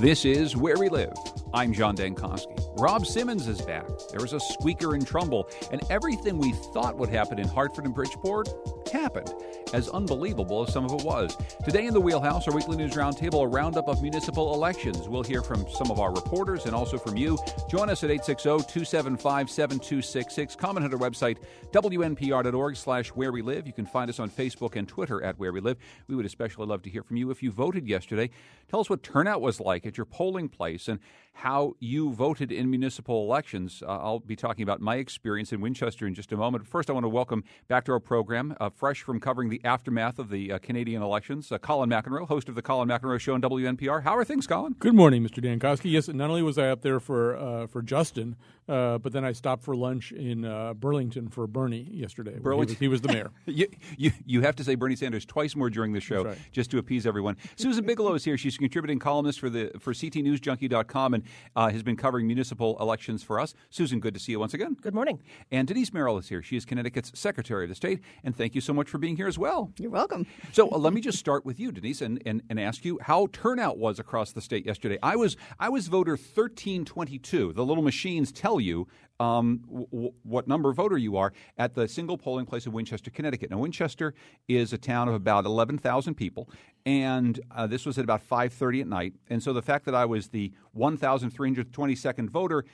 This is Where We Live. I'm John Dankosky. Rob Simmons is back. There was a squeaker in Trumbull, and everything we thought would happen in Hartford and Bridgeport happened, as unbelievable as some of it was. Today in the Wheelhouse, our weekly news roundtable, a roundup of municipal elections. We'll hear from some of our reporters and also from you. Join us at 860-275-7266. Comment on our website, wnpr.org slash where we live. You can find us on Facebook and Twitter at where we live. We would especially love to hear from you if you voted yesterday. Tell us what turnout was like at your polling place and how you voted in municipal elections. Uh, I'll be talking about my experience in Winchester in just a moment. First, I want to welcome back to our program, uh, fresh from covering the aftermath of the uh, Canadian elections, uh, Colin McEnroe, host of the Colin McEnroe Show on WNPR. How are things, Colin? Good morning, Mr. Dankosky. Yes, not only was I up there for uh, for Justin, uh, but then I stopped for lunch in Burlington for Bernie yesterday. Burlington, he was, he was the mayor. you, you, you have to say Bernie Sanders twice more during the show right. just to appease everyone. Susan Bigelow is here. She's a contributing columnist for the for CTNewsJunkie.com and has been covering municipal elections for us. Susan, good to see you once again. Good morning. And Denise Merrill is here. She is Connecticut's Secretary of the State. And thank you so much for being here as well. You're welcome. So uh, let me just start with you, Denise, and, and, and ask you how turnout was across the state yesterday. I was I was voter 1322. The little machines tell you um, w- what number voter you are at the single polling place in Winchester, Connecticut. Now, Winchester is a town of about 11,000 people, and uh, this was at about 5:30 at night. And so the fact that I was the 1,322nd voter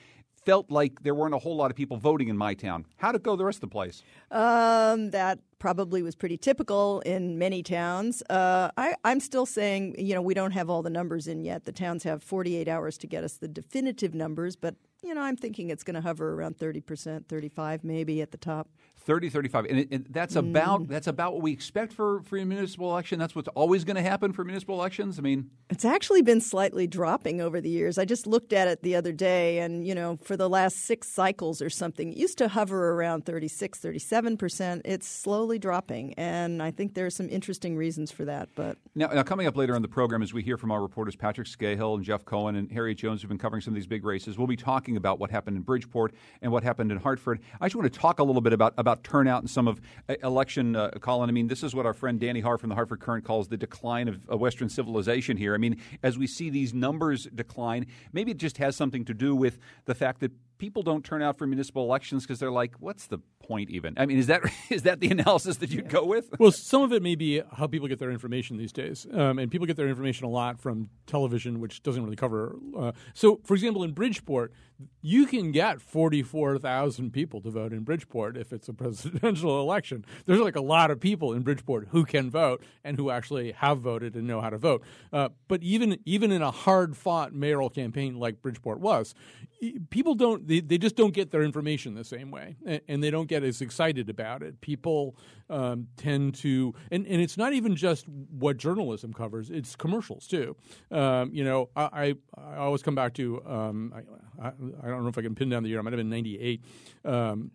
felt like there weren't a whole lot of people voting in my town. How'd it go the rest of the place? Um, that probably was pretty typical in many towns. Uh, I, I'm still saying, you know, we don't have all the numbers in yet. The towns have 48 hours to get us the definitive numbers, but you know, I'm thinking it's going to hover around 30%, 35 maybe at the top. 30, 35. And, it, it, that's Mm. about that's about what we expect for, for a municipal election. That's what's always going to happen for municipal elections. I mean, It's actually been slightly dropping over the years. I just looked at it the other day, and, you know, for the last six cycles or something, it used to hover around 36, 37%. It's slowly dropping, and I think there are some interesting reasons for that. But now, now coming up later in the program, as we hear from our reporters Patrick Skahill and Jeff Cohen and Harriet Jones, who've been covering some of these big races, we'll be talking about what happened in Bridgeport and what happened in Hartford. I just want to talk a little bit about, about turnout and some of uh, election, uh, Colin. I mean, this is what our friend Danny Haar from the Hartford Courant calls the decline of Western civilization here. I mean, as we see these numbers decline, maybe it just has something to do with the fact that people don't turn out for municipal elections because they're like, what's the point even? I mean, is that is that the analysis that you'd go with? well, some of it may be how people get their information these days, um, and people get their information a lot from television, which doesn't really cover. Uh, so, for example, in Bridgeport, you can get forty-four thousand people to vote in Bridgeport if it's a presidential election. There's like a lot of people in Bridgeport who can vote and who actually have voted and know how to vote. Uh, but even even in a hard-fought mayoral campaign like Bridgeport was, people don't they, they just don't get their information the same way and, they don't get as excited about it people um, tend to and, and it's not even just what journalism covers it's commercials too um, you know I, I, I always come back to um, I, I, don't know if I can pin down the year I might have been 98 um,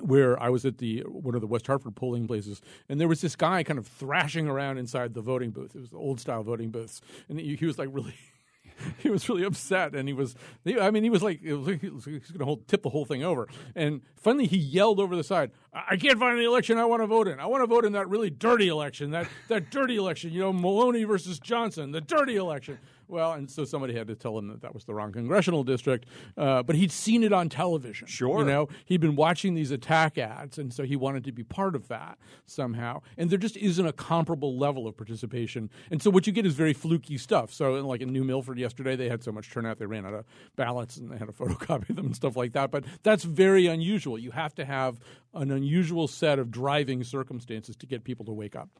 where I was at the one of the West Hartford polling places, and there was this guy kind of thrashing around inside the voting booth. It was the old style voting booths, and he was like really he was really upset, and he was. I mean, he was like, was like he was going to tip the whole thing over. And finally, he yelled over the side, "I can't find any election I want to vote in. I want to vote in that really dirty election, that that dirty election. You know, Maloney versus Johnson, the dirty election." Well, and so somebody had to tell him that that was the wrong congressional district, uh, but he'd seen it on television. Sure, you know, he'd been watching these attack ads, and so he wanted to be part of that somehow. And there just isn't a comparable level of participation, and so what you get is very fluky stuff. So, like in New Milford yesterday, they had so much turnout they ran out of ballots, and they had to photocopy them and stuff like that. But that's very unusual. You have to have an unusual set of driving circumstances to get people to wake up.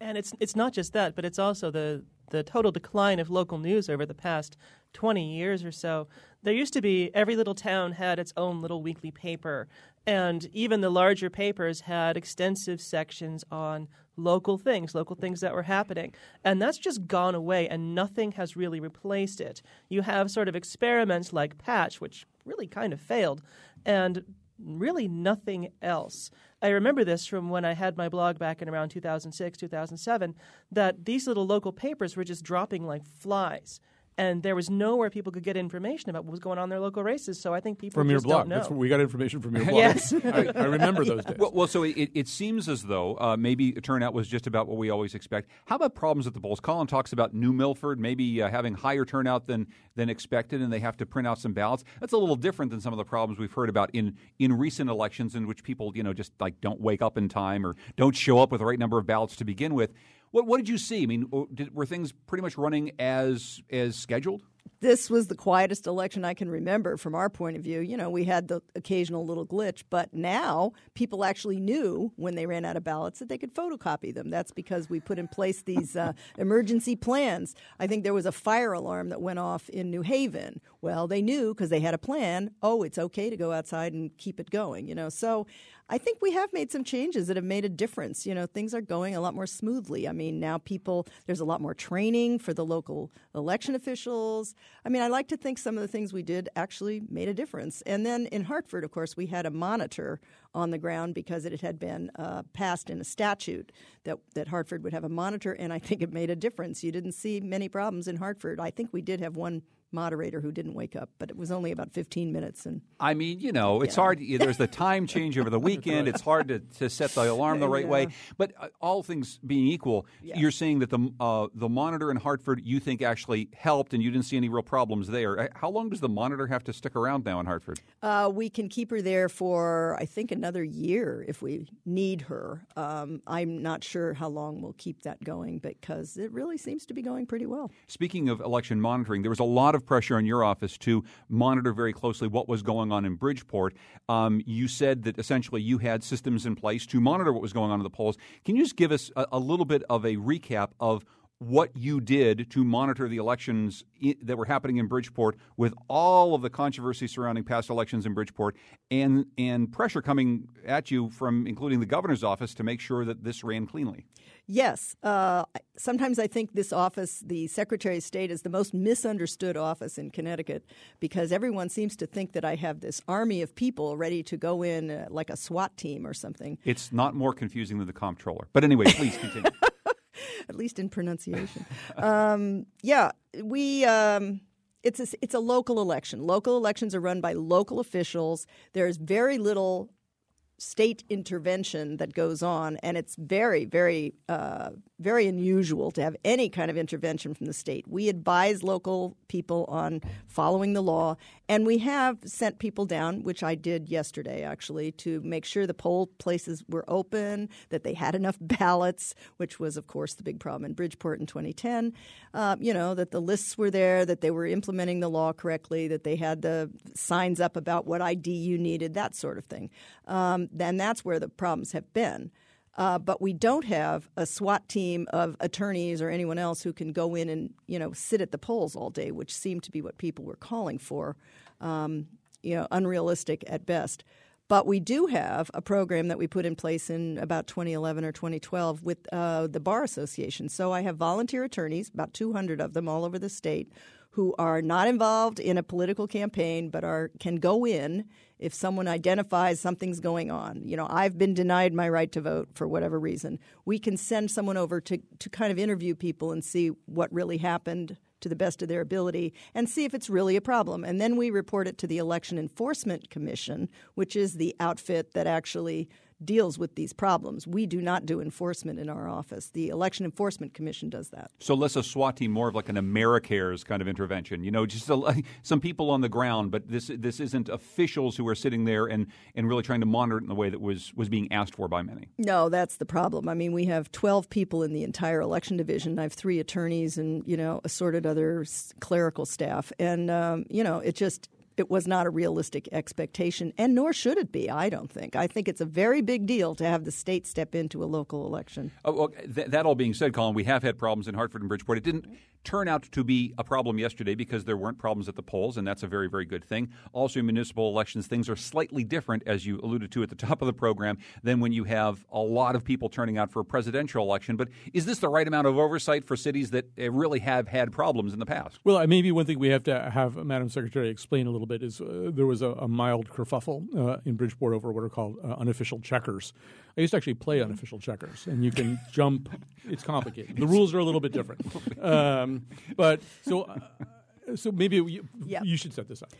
And it's it's not just that, but it's also the the total decline of local news over the past 20 years or so. There used to be every little town had its own little weekly paper, and even the larger papers had extensive sections on local things, local things that were happening. And that's just gone away, and nothing has really replaced it. You have sort of experiments like Patch, which really kind of failed, and really nothing else. I remember this from when I had my blog back in around 2006, 2007, that these little local papers were just dropping like flies. And there was nowhere people could get information about what was going on in their local races. So I think people from your just blog. don't know. That's where we got information from your blog. Yes. I, I remember those days. Well, well so it, it seems as though uh, maybe turnout was just about what we always expect. How about problems at the polls? Colin talks about New Milford maybe uh, having higher turnout than than expected, and they have to print out some ballots. That's a little different than some of the problems we've heard about in in recent elections, in which people you know just like don't wake up in time or don't show up with the right number of ballots to begin with. What what did you see? I mean, did, were things pretty much running as as scheduled? this was the quietest election I can remember from our point of view. You know, we had the occasional little glitch, but now people actually knew when they ran out of ballots that they could photocopy them. That's because we put in place these uh, emergency plans. I think there was a fire alarm that went off in New Haven. Well, they knew because they had a plan. Oh, it's okay to go outside and keep it going. You know, so I think we have made some changes that have made a difference. You know, things are going a lot more smoothly. I mean, now people, there's a lot more training for the local election officials. I mean, I like to think some of the things we did actually made a difference. And then in Hartford, of course, we had a monitor on the ground because it had been uh, passed in a statute that, that Hartford would have a monitor, and I think it made a difference. You didn't see many problems in Hartford. I think we did have one moderator who didn't wake up, but it was only about 15 minutes. And I mean, you know, it's yeah. hard. There's the time change over the weekend. It's hard to, to set the alarm the right yeah. way. But uh, all things being equal, yeah. you're saying that the uh, the monitor in Hartford you think actually helped, and you didn't see any real problems there. Uh, how long does the monitor have to stick around now in Hartford? Uh, we can keep her there for I think another year if we need her. Um, I'm not sure how long we'll keep that going because it really seems to be going pretty well. Speaking of election monitoring, there was a lot of pressure on your office to monitor very closely what was going on in Bridgeport. Um, you said that essentially you had systems in place to monitor what was going on in the polls. Can you just give us a, a little bit of a recap of what you did to monitor the elections that were happening in Bridgeport with all of the controversy surrounding past elections in Bridgeport and and pressure coming at you from including the governor's office to make sure that this ran cleanly. Yes. Uh, sometimes I think this office, the Secretary of State, is the most misunderstood office in Connecticut because everyone seems to think that I have this army of people ready to go in uh, like a SWAT team or something. It's not more confusing than the comptroller. But anyway, please continue. At least in pronunciation. um, yeah, we. Um, it's a, it's a local election. Local elections are run by local officials. There's very little state intervention that goes on, and it's very, very, uh, very unusual to have any kind of intervention from the state. We advise local people on following the law, and we have sent people down, which I did yesterday actually, to make sure the poll places were open, that they had enough ballots, which was, of course, the big problem in Bridgeport in 2010. Uh, you know, that the lists were there, that they were implementing the law correctly, that they had the signs up about what ID you needed, that sort of thing. Um, then that's where the problems have been. Uh, but we don't have a SWAT team of attorneys or anyone else who can go in and you know sit at the polls all day, which seemed to be what people were calling for. Um, you know, unrealistic at best. But we do have a program that we put in place in about 2011 or 2012 with uh, the Bar Association. So I have volunteer attorneys, about 200 of them all over the state, who are not involved in a political campaign but are can go in if someone identifies something's going on. You know, I've been denied my right to vote for whatever reason. We can send someone over to to kind of interview people and see what really happened to the best of their ability and see if it's really a problem. And then we report it to the Election Enforcement Commission, which is the outfit that actually deals with these problems. We do not do enforcement in our office. The Election Enforcement Commission does that. So less a SWAT team, more of like an AmeriCares kind of intervention. You know, just a, some people on the ground, but this this isn't officials who are sitting there and, and really trying to monitor it in the way that was was being asked for by many. No, that's the problem. I mean, we have 12 people in the entire election division. I have three attorneys and you know assorted other clerical staff, and um, you know it just it was not a realistic expectation, and nor should it be, I don't think. I think it's a very big deal to have the state step into a local election. Oh, well, th- that all being said, Colin, we have had problems in Hartford and Bridgeport. It didn't turn out to be a problem yesterday because there weren't problems at the polls, and that's a very, very good thing. Also, in municipal elections, things are slightly different, as you alluded to at the top of the program, than when you have a lot of people turning out for a presidential election. But is this the right amount of oversight for cities that uh, really have had problems in the past? Well, maybe one thing we have to have Madam Secretary explain a little bit is uh, there was a, a mild kerfuffle uh, in Bridgeport over what are called uh, unofficial checkers. I used to actually play unofficial checkers, and you can jump. It's complicated. The rules are a little bit different. Um, but so. Uh, so maybe you, Yeah. you should set this up.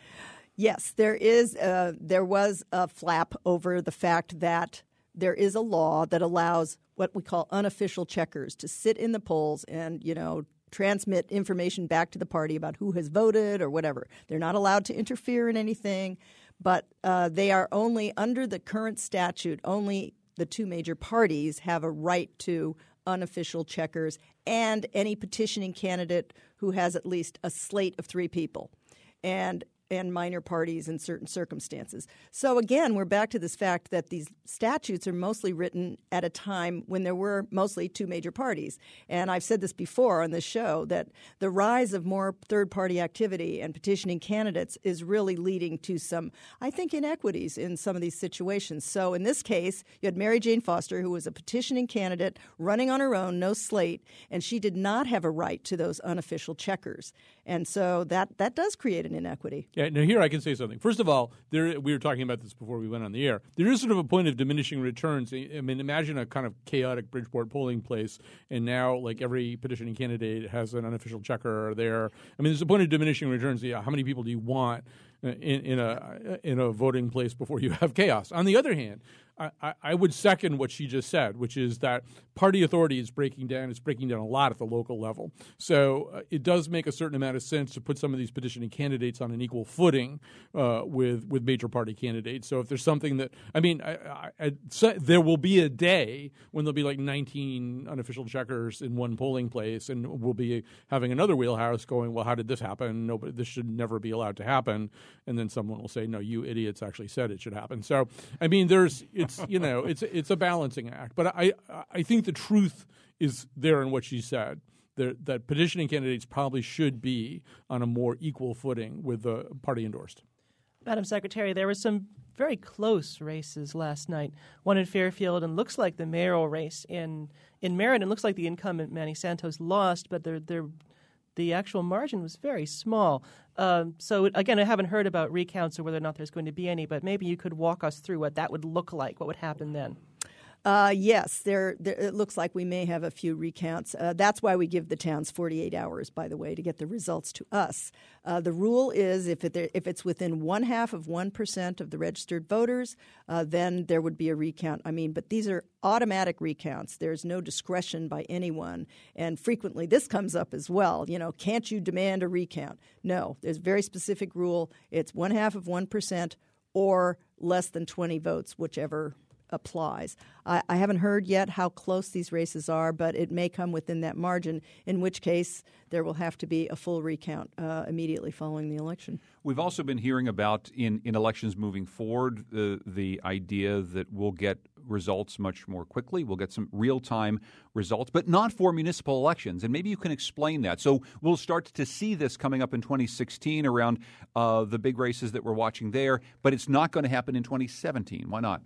Yes, there is. Uh, there was a flap over the fact that there is a law that allows what we call unofficial checkers to sit in the polls and you know transmit information back to the party about who has voted or whatever. They're not allowed to interfere in anything, but uh, they are only under the current statute. Only the two major parties have a right to unofficial checkers and any petitioning candidate who has at least a slate of three people. And and minor parties in certain circumstances. So again, we're back to this fact that these statutes are mostly written at a time when there were mostly two major parties. And I've said this before on this show that the rise of more third party activity and petitioning candidates is really leading to some, I think, inequities in some of these situations. So in this case, you had Mary Jane Foster, who was a petitioning candidate running on her own, no slate, and she did not have a right to those unofficial checkers. And so that, that does create an inequity. Yeah, now here I can say something. First of all, there we were talking about this before we went on the air. There is sort of a point of diminishing returns. I mean, imagine a kind of chaotic Bridgeport polling place, and now like every petitioning candidate has an unofficial checker there. I mean, there's a point of diminishing returns. Yeah, how many people do you want uh, in, in a in a voting place before you have chaos? On the other hand, I, I- would second what she just said, which is that party authority is breaking down. It's breaking down a lot at the local level. So uh, it does make a certain amount of sense to put some of these petitioning candidates on an equal footing uh, with with major party candidates. So if there's something that I mean, I, I, there will be a day when there'll be like 19 unofficial checkers in one polling place, and we'll be having another wheelhouse going. Well, how did this happen? Nobody, this should never be allowed to happen. And then someone will say, "No, you idiots actually said it should happen." So I mean, there's it's you know it's it's a balancing act. But I I think the truth is there in what she said. There, that petitioning candidates probably should be on a more equal footing with the party endorsed. Madam Secretary, there were some very close races last night. One in Fairfield, and looks like the mayoral race in in Meriden. Looks like the incumbent Manny Santos lost, but the the actual margin was very small. Um, so again, I haven't heard about recounts or whether or not there's going to be any, but maybe you could walk us through what that would look like. What would happen then? Uh, yes, there, there. It looks like we may have a few recounts. Uh, that's why we give the towns 48 hours, by the way, to get the results to us. Uh, the rule is if it, if it's within one half of one percent of the registered voters, uh, then there would be a recount. I mean, but these are automatic recounts. There's no discretion by anyone, and frequently this comes up as well. You know, can't you demand a recount? No, there's a very specific rule. It's one half of one percent or less than 20 votes, whichever applies. I, I haven't heard yet how close these races are, but it may come within that margin, in which case there will have to be a full recount uh, immediately following the election. We've also been hearing about in, in elections moving forward uh, the idea that we'll get results much more quickly. We'll get some real time results, but not for municipal elections. And maybe you can explain that. So we'll start to see this coming up in 2016 around uh, the big races that we're watching there, but it's not going to happen in 2017. Why not?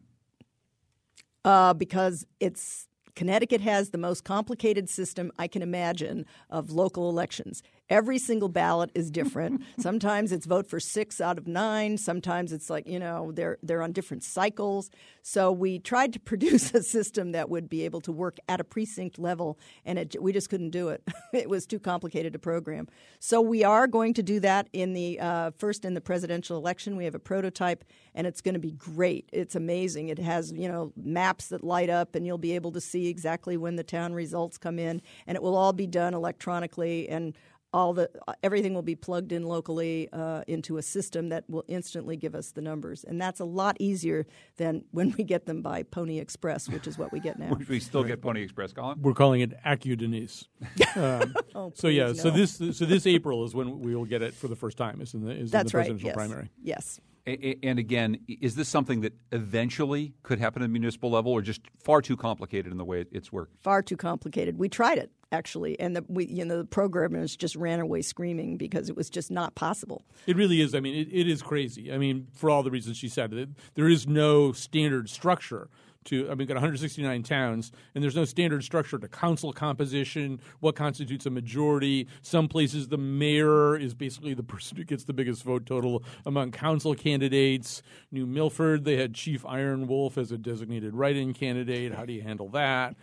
Uh, because it's Connecticut has the most complicated system I can imagine of local elections. Every single ballot is different. sometimes it's vote for six out of nine. Sometimes it's like you know they're they're on different cycles. So we tried to produce a system that would be able to work at a precinct level, and it, we just couldn't do it. it was too complicated to program. So we are going to do that in the uh, first in the presidential election. We have a prototype, and it's going to be great. It's amazing. It has you know maps that light up, and you'll be able to see exactly when the town results come in, and it will all be done electronically and all the everything will be plugged in locally uh, into a system that will instantly give us the numbers, and that's a lot easier than when we get them by Pony Express, which is what we get now. we still get Pony Express, Colin? We're calling it Accu Denise. Um, Oh, so yeah, please, so this so this April is when we will get it for the first time. Is in the is That's in the right. presidential Yes. primary. Yes. A- a- And again, is this something that eventually could happen at the municipal level, or just far too complicated in the way it's worked? far too complicated. We tried it actually, and the we, you know the programmers just ran away screaming because it was just not possible. It really is. I mean, it, it is crazy. I mean, for all the reasons she said, there is no standard structure to. I mean, we've got 169 towns, and there's no standard structure to council composition. What constitutes a majority? Some places the mayor is basically the person who gets the biggest vote total among council candidates. New Milford, they had Chief Iron Wolf as a designated write-in candidate. How do you handle that?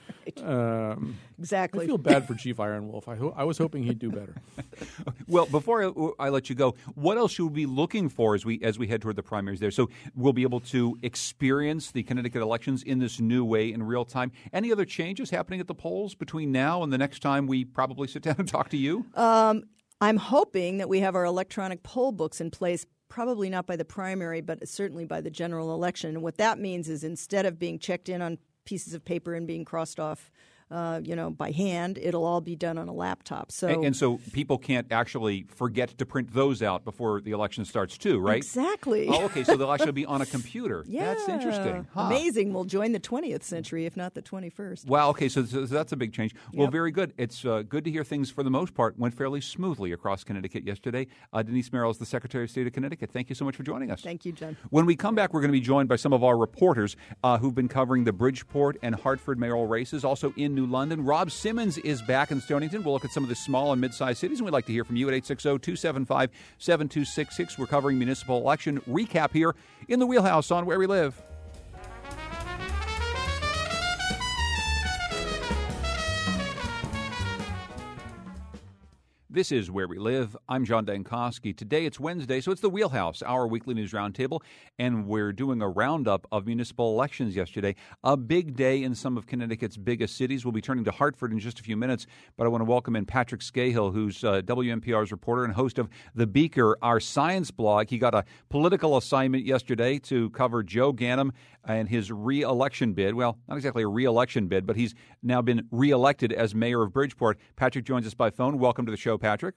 Um, Exactly. I feel bad for Chief Iron Wolf. I, ho- I was hoping he'd do better. Well, before I, I let you go, what else should we be looking for as we as we head toward the primaries there? So we'll be able to experience the Connecticut elections in this new way in real time. Any other changes happening at the polls between now and the next time we probably sit down and talk to you? Um, I'm hoping that we have our electronic poll books in place. Probably not by the primary, but certainly by the general election. And what that means is instead of being checked in on pieces of paper and being crossed off, uh, you know, by hand, it'll all be done on a laptop. So and, and so people can't actually forget to print those out before the election starts too, right? exactly. Oh, okay. So they'll actually be on a computer. yeah, That's interesting. Huh. Amazing. We'll join the 20th century, if not the 21st. Wow. Okay. So, so that's a big change. Well, Yep. very good. It's uh, good to hear things for the most part went fairly smoothly across Connecticut yesterday. Uh, Denise Merrill is the Secretary of State of Connecticut. Thank you so much for joining us. Thank you, John. When we come back, we're going to be joined by some of our reporters uh, who've been covering the Bridgeport and Hartford mayoral races, also in New London. Rob Simmons is back in Stonington. We'll look at some of the small and mid-sized cities, and we'd like to hear from you at 860-275-7266. We're covering municipal election recap here in the Wheelhouse on Where We Live. This is Where We Live. I'm John Dankosky. Today it's Wednesday, so it's the Wheelhouse, our weekly news roundtable, and we're doing a roundup of municipal elections yesterday. A big day in some of Connecticut's biggest cities. We'll be turning to Hartford in just a few minutes, but I want to welcome in Patrick Skahill, who's uh, WNPR's reporter and host of The Beaker, our science blog. He got a political assignment yesterday to cover Joe Ganim and his re-election bid. Well, not exactly a re-election bid, but he's now been re-elected as mayor of Bridgeport. Patrick joins us by phone. Welcome to the show, Patrick.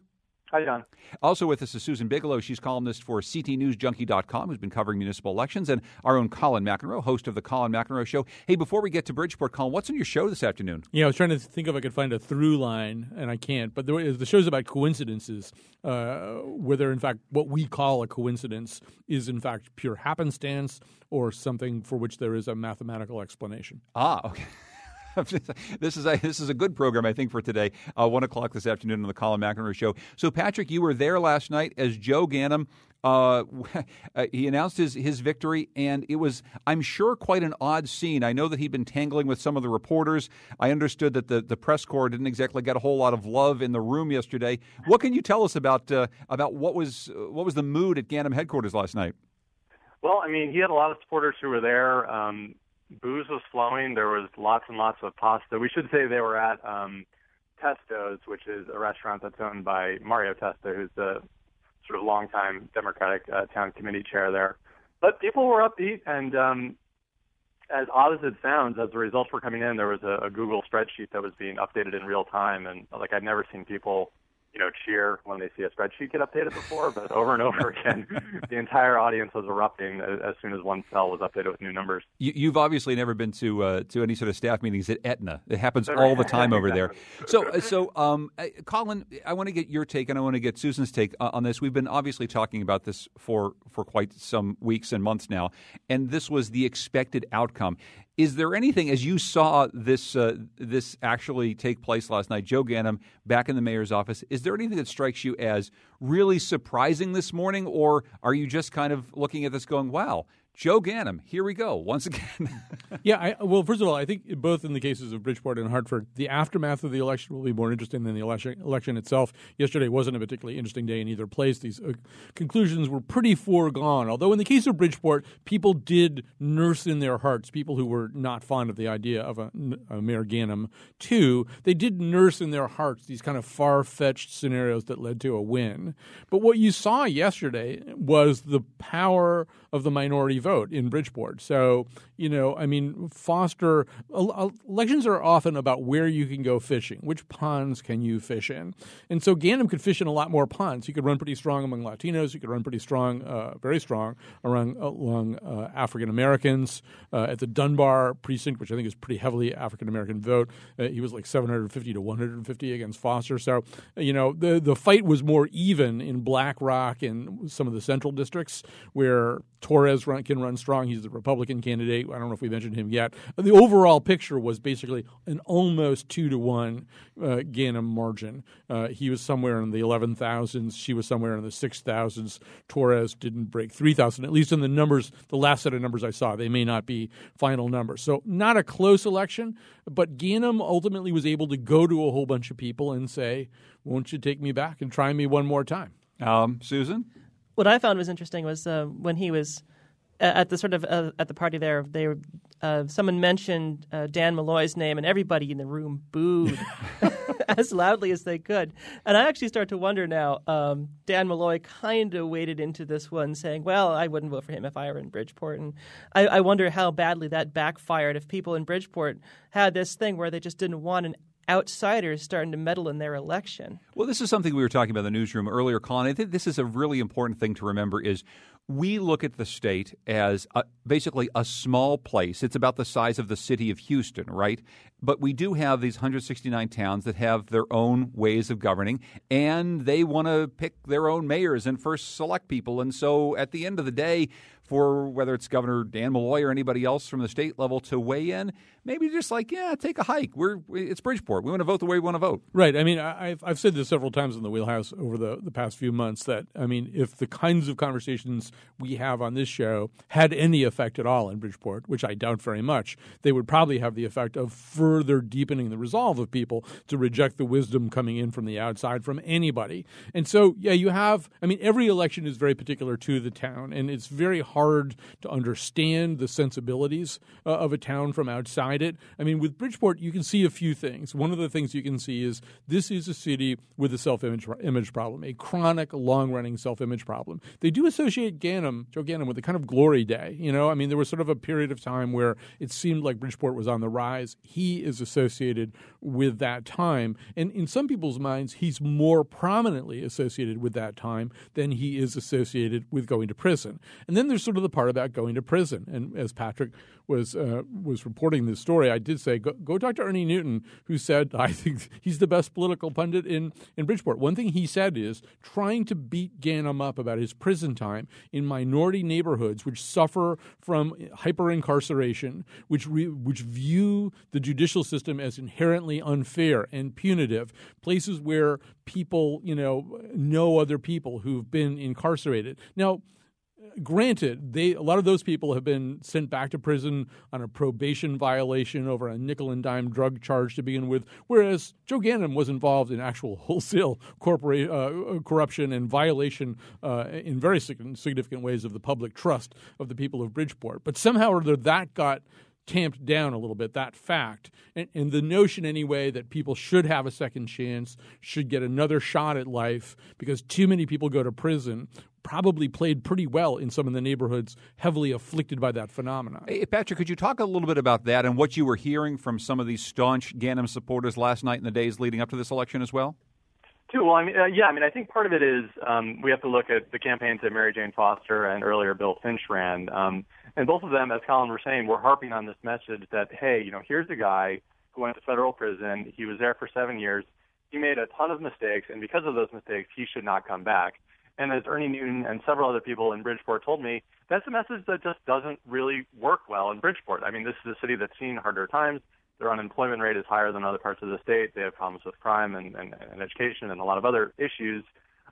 Hi, John. Also with us is Susan Bigelow. She's columnist for CTNewsJunkie.com, who's been covering municipal elections, and our own Colin McEnroe, host of the Colin McEnroe Show. Hey, before we get to Bridgeport, Colin, what's on your show this afternoon? Yeah, I was trying to think if I could find a through line, and I can't. But there is, the show's about coincidences, uh, whether in fact what we call a coincidence is in fact pure happenstance or something for which there is a mathematical explanation. Ah, okay. this is a this is a good program, I think, for today. Uh, One o'clock this afternoon on the Colin McEnroe Show. So, Patrick, you were there last night as Joe Ganim. Uh, he announced his his victory, and it was, I'm sure, quite an odd scene. I know that he'd been tangling with some of the reporters. I understood that the, the press corps didn't exactly get a whole lot of love in the room yesterday. What can you tell us about uh, about what was what was the mood at Ganim headquarters last night? Well, I mean, he had a lot of supporters who were there. Um, booze was flowing. There was lots and lots of pasta. We should say they were at um, Testo's, which is a restaurant that's owned by Mario Testa, who's the sort of longtime Democratic uh, town committee chair there. But people were upbeat, and um, as odd as it sounds, as the results were coming in, there was a, a Google spreadsheet that was being updated in real time, and like I'd never seen people you know, cheer when they see a spreadsheet get updated before, but over and over again, the entire audience was erupting as, as soon as one cell was updated with new numbers. You, you've obviously never been to uh, to any sort of staff meetings at Aetna. It happens all the time over there. So, uh, so um, uh, Colin, I want to get your take, and I want to get Susan's take uh, on this. We've been obviously talking about this for for quite some weeks and months now, and this was the expected outcome. Is there anything, as you saw this uh, this actually take place last night, Joe Ganim back in the mayor's office? Is there anything that strikes you as really surprising this morning, or are you just kind of looking at this going, "Wow"? Joe Ganim, here we go once again. yeah, I, well, first of all, I think both in the cases of Bridgeport and Hartford, the aftermath of the election will be more interesting than the election, election itself. Yesterday wasn't a particularly interesting day in either place. These uh, conclusions were pretty foregone. Although in the case of Bridgeport, people did nurse in their hearts, people who were not fond of the idea of a, a Mayor Ganim, too, they did nurse in their hearts these kind of far fetched scenarios that led to a win. But what you saw yesterday was the power of the minority vote in Bridgeport. So, you know, I mean, Foster, elections are often about where you can go fishing, which ponds can you fish in. And so Ganim could fish in a lot more ponds. He could run pretty strong among Latinos. He could run pretty strong, uh, very strong, around, among uh, African Americans. Uh, at the Dunbar precinct, which I think is pretty heavily African American vote, uh, he was like 750 to 150 against Foster. So, you know, the, the fight was more even in Black Rock and some of the central districts where Torres run, can run strong. He's the Republican candidate. I don't know if we mentioned him yet. The overall picture was basically an almost two to one uh, Ganim margin. Uh, he was somewhere in the 11,000s. She was somewhere in the 6,000s. Torres didn't break 3,000, at least in the numbers, the last set of numbers I saw. They may not be final numbers. So, not a close election, but Ganim ultimately was able to go to a whole bunch of people and say, Won't you take me back and try me one more time? Um, Susan? What I found was interesting was uh, when he was at the sort of uh, at the party there, they were, uh, someone mentioned uh, Dan Malloy's name, and everybody in the room booed as loudly as they could. And I actually start to wonder now. Um, Dan Malloy kind of waded into this one, saying, "Well, I wouldn't vote for him if I were in Bridgeport." And I, I wonder how badly that backfired. If people in Bridgeport had this thing where they just didn't want an outsiders starting to meddle in their election. Well, this is something we were talking about in the newsroom earlier, Colin. I think this is a really important thing to remember is we look at the state as a, basically a small place. It's about the size of the city of Houston, right? But we do have these 169 towns that have their own ways of governing, and they want to pick their own mayors and first select people. And so at the end of the day, for whether it's Governor Dan Malloy or anybody else from the state level to weigh in, maybe just like, yeah, take a hike. We're it's Bridgeport. We want to vote the way we want to vote. Right. I mean, I've I've said this several times in the wheelhouse over the the past few months that I mean, if the kinds of conversations we have on this show had any effect at all in Bridgeport, which I doubt very much, they would probably have the effect of further deepening the resolve of people to reject the wisdom coming in from the outside from anybody. And so, yeah, you have. I mean, every election is very particular to the town, and it's very hard hard to understand the sensibilities uh, of a town from outside it. I mean, with Bridgeport, you can see a few things. One of the things you can see is this is a city with a self image problem, a chronic, long running self image problem. They do associate Ganim, Joe Ganim, with a kind of glory day. You know, I mean, there was sort of a period of time where it seemed like Bridgeport was on the rise. He is associated with that time. And in some people's minds, he's more prominently associated with that time than he is associated with going to prison. And then there's sort of the part about going to prison. And as Patrick was uh, was reporting this story, I did say go, go talk to Ernie Newton, who said I think he's the best political pundit in in Bridgeport. One thing he said is trying to beat Ganim up about his prison time in minority neighborhoods which suffer from hyper incarceration, which which view the judicial system as inherently unfair and punitive, places where people you know know other people who've been incarcerated. Now granted, they a lot of those people have been sent back to prison on a probation violation over a nickel and dime drug charge to begin with, whereas Joe Ganim was involved in actual wholesale corporate uh, corruption and violation uh, in very significant ways of the public trust of the people of Bridgeport. But somehow or other, that got tamped down a little bit, that fact. And, and, the notion, anyway, that people should have a second chance, should get another shot at life because too many people go to prison probably played pretty well in some of the neighborhoods heavily afflicted by that phenomenon. Hey, Patrick, could you talk a little bit about that and what you were hearing from some of these staunch Ganim supporters last night and the days leading up to this election as well? Too well, I mean, uh, yeah, I mean, I think part of it is um, we have to look at the campaigns that Mary Jane Foster and earlier Bill Finch ran, um, and both of them, as Colin was saying, were harping on this message that hey, you know, here's a guy who went to federal prison. He was there for seven years. He made a ton of mistakes, and because of those mistakes, he should not come back. And as Ernie Newton and several other people in Bridgeport told me, that's a message that just doesn't really work well in Bridgeport. I mean, this is a city that's seen harder times. Their unemployment rate is higher than other parts of the state. They have problems with crime and, and, and education and a lot of other issues.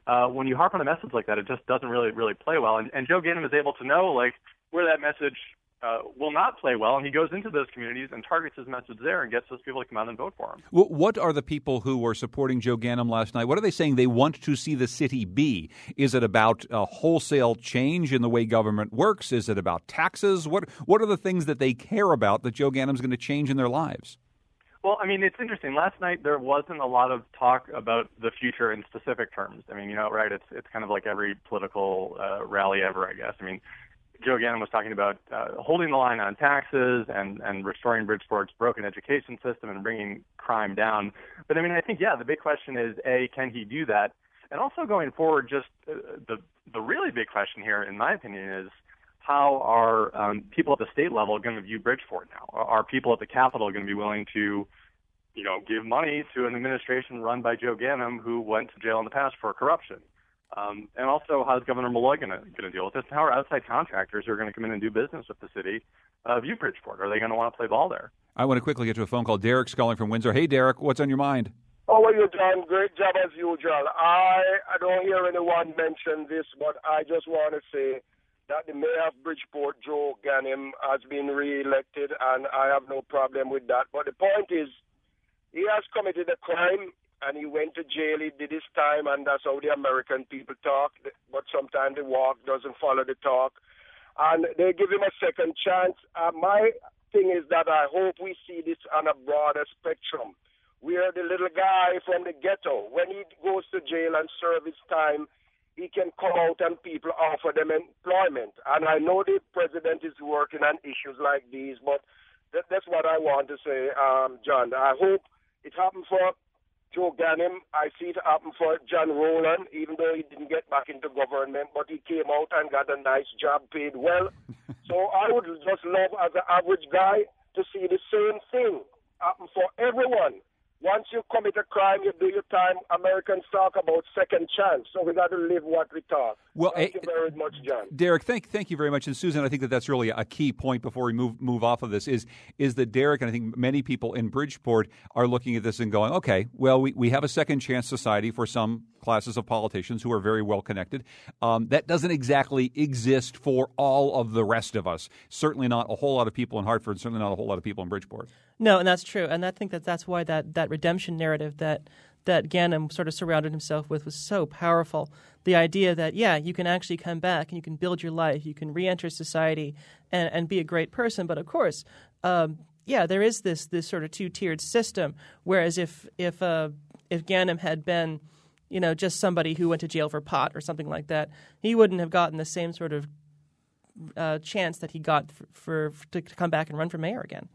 Uh, when you harp on a message like that, it just doesn't really, really play well. And, and Joe Ganim is able to know, like, where that message uh, will not play well, and he goes into those communities and targets his message there and gets those people to come out and vote for him. what are the people who were supporting Joe Ganim last night? What are they saying they want to see the city be? Is it about a wholesale change in the way government works? Is it about taxes? What What are the things that they care about that Joe Ganim's going to change in their lives? Well, I mean, it's interesting. Last night there wasn't a lot of talk about the future in specific terms. I mean, you know, right? It's it's kind of like every political uh, rally ever, I guess. I mean, Joe Ganim was talking about uh, holding the line on taxes and, and restoring Bridgeport's broken education system and bringing crime down. But I mean, I think, yeah, the big question is, A, can he do that? And also going forward, just uh, the, the really big question here, in my opinion, is how are um, people at the state level going to view Bridgeport now? Are people at the Capitol going to be willing to, you know, give money to an administration run by Joe Ganim who went to jail in the past for corruption? Um, and also, how's Governor Malloy going to deal with this? How are outside contractors who are going to come in and do business with the city uh, view Bridgeport? Are they going to want to play ball there? I want to quickly get to a phone call. Derek's calling from Windsor. Hey, Derek, what's on your mind? How are you, John? Great job as usual. I, I don't hear anyone mention this, but I just want to say that the mayor of Bridgeport, Joe Ganim, has been re-elected, and I have no problem with that. But the point is, he has committed a crime, and he went to jail. He did his time, and that's how the American people talk. But sometimes the walk doesn't follow the talk, and they give him a second chance. Uh, my thing is that I hope we see this on a broader spectrum where the little guy from the ghetto, when he goes to jail and serve his time, he can come out and people offer them employment. And I know the president is working on issues like these, but that, that's what I want to say, um, John. I hope it happens for Joe Ganim. I see it happen for John Rowland, even though he didn't get back into government, but he came out and got a nice job, paid well. so I would just love, as an average guy, to see the same thing happen for everyone once you commit a crime, you do your time. Americans talk about second chance, so we got to live what we talk. Well, thank eh, you very much, John. Derek, thank thank you very much, and Susan. I think that that's really a key point before we move move off of this. Is is that Derek and I think many people in Bridgeport are looking at this and going, okay, well, we, we have a second chance society for some classes of politicians who are very well connected. Um, that doesn't exactly exist for all of the rest of us. Certainly not a whole lot of people in Hartford. Certainly not a whole lot of people in Bridgeport. No, and that's true. And I think that that's why that, that redemption narrative that that Ganim sort of surrounded himself with was so powerful. The idea that, yeah, you can actually come back and you can build your life, you can re enter society and, and be a great person. But of course, um, yeah, there is this, this sort of two tiered system. Whereas if, if, uh, if Ganim had been you know, just somebody who went to jail for pot or something like that, he wouldn't have gotten the same sort of uh, chance that he got for, for to come back and run for mayor again.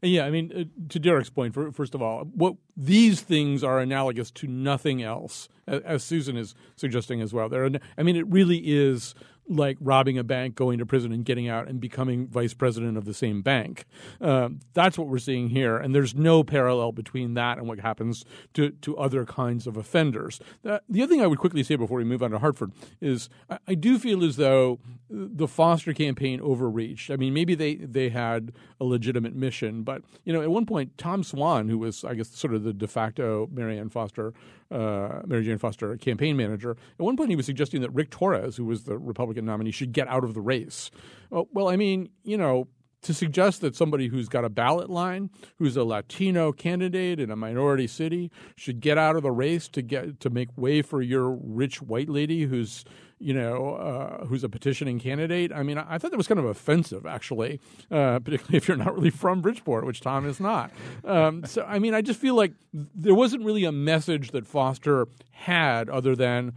Yeah, I mean, uh, to Derek's point, for, first of all, what these things are analogous to nothing else, as, as Susan is suggesting as well. There, I mean, it really is like robbing a bank, going to prison, and getting out and becoming vice president of the same bank. Uh, that's what we're seeing here, and there's no parallel between that and what happens to, to other kinds of offenders. Uh, the other thing I would quickly say before we move on to Hartford is I, I, do feel as though the Foster campaign overreached. I mean, maybe they, they had a legitimate mission, but you know, at one point, Tom Swan, who was I guess sort of the de facto Marianne Foster uh, Mary Jane Foster campaign manager. At one point, he was suggesting that Rick Torres, who was the Republican nominee, should get out of the race. Well, well I mean, you know, to suggest that somebody who's got a ballot line, who's a Latino candidate in a minority city, should get out of the race to get to make way for your rich white lady who's you know, uh, who's a petitioning candidate. I mean, I thought that was kind of offensive, actually, uh, particularly if you're not really from Bridgeport, which Tom is not. Um, so, I mean, I just feel like there wasn't really a message that Foster had other than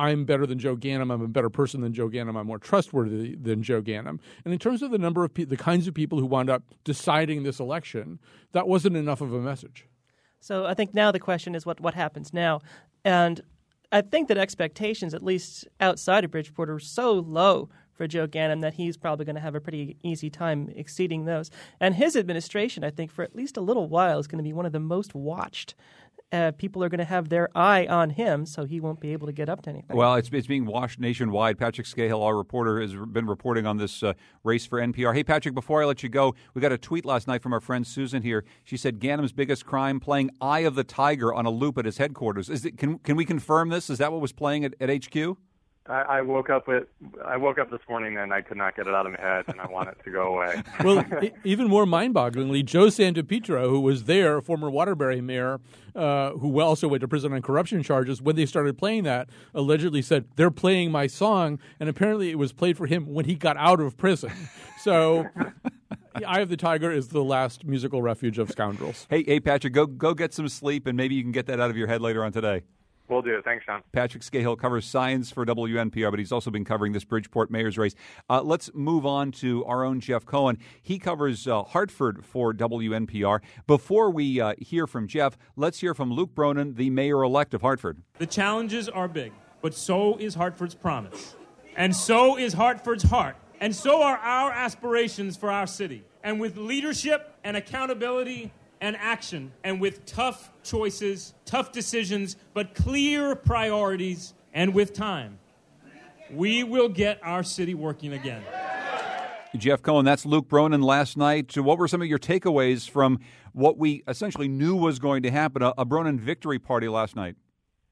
I'm better than Joe Ganim. I'm a better person than Joe Ganim. I'm more trustworthy than Joe Ganim. And in terms of the number of pe- the kinds of people who wound up deciding this election, that wasn't enough of a message. So I think now the question is what what happens now, and I think that expectations, at least outside of Bridgeport, are so low for Joe Ganim that he's probably going to have a pretty easy time exceeding those. And his administration, I think, for at least a little while, is going to be one of the most watched uh, people are going to have their eye on him, so he won't be able to get up to anything. Well, it's, it's being watched nationwide. Patrick Skahill, our reporter, has been reporting on this uh, race for NPR. Hey, Patrick, before I let you go, we got a tweet last night from our friend Susan here. She said Ganim's biggest crime playing Eye of the Tiger on a loop at his headquarters. Is it, can, can we confirm this? Is that what was playing at, at HQ? I, I woke up with I woke up this morning and I could not get it out of my head and I want it to go away. well, even more mind-bogglingly, Joe Santopietro, who was there, former Waterbury mayor, uh, who also went to prison on corruption charges, when they started playing that, allegedly said they're playing my song, and apparently it was played for him when he got out of prison. So. Eye of the Tiger is the last musical refuge of scoundrels. Hey, hey, Patrick, go go get some sleep, and maybe you can get that out of your head later on today. Will do. Thanks, Sean. Patrick Skahill covers science for WNPR, but he's also been covering this Bridgeport mayor's race. Uh, let's move on to our own Jeff Cohen. He covers uh, Hartford for WNPR. Before we uh, hear from Jeff, let's hear from Luke Bronin, the mayor elect of Hartford. The challenges are big, but so is Hartford's promise. And so is Hartford's heart. And so are our aspirations for our city. And with leadership and accountability, and action, and with tough choices, tough decisions, but clear priorities, And with time, we will get our city working again. Jeff Cohen, that's Luke Bronin last night. What were some of your takeaways from what we essentially knew was going to happen, a, a Bronin victory party last night?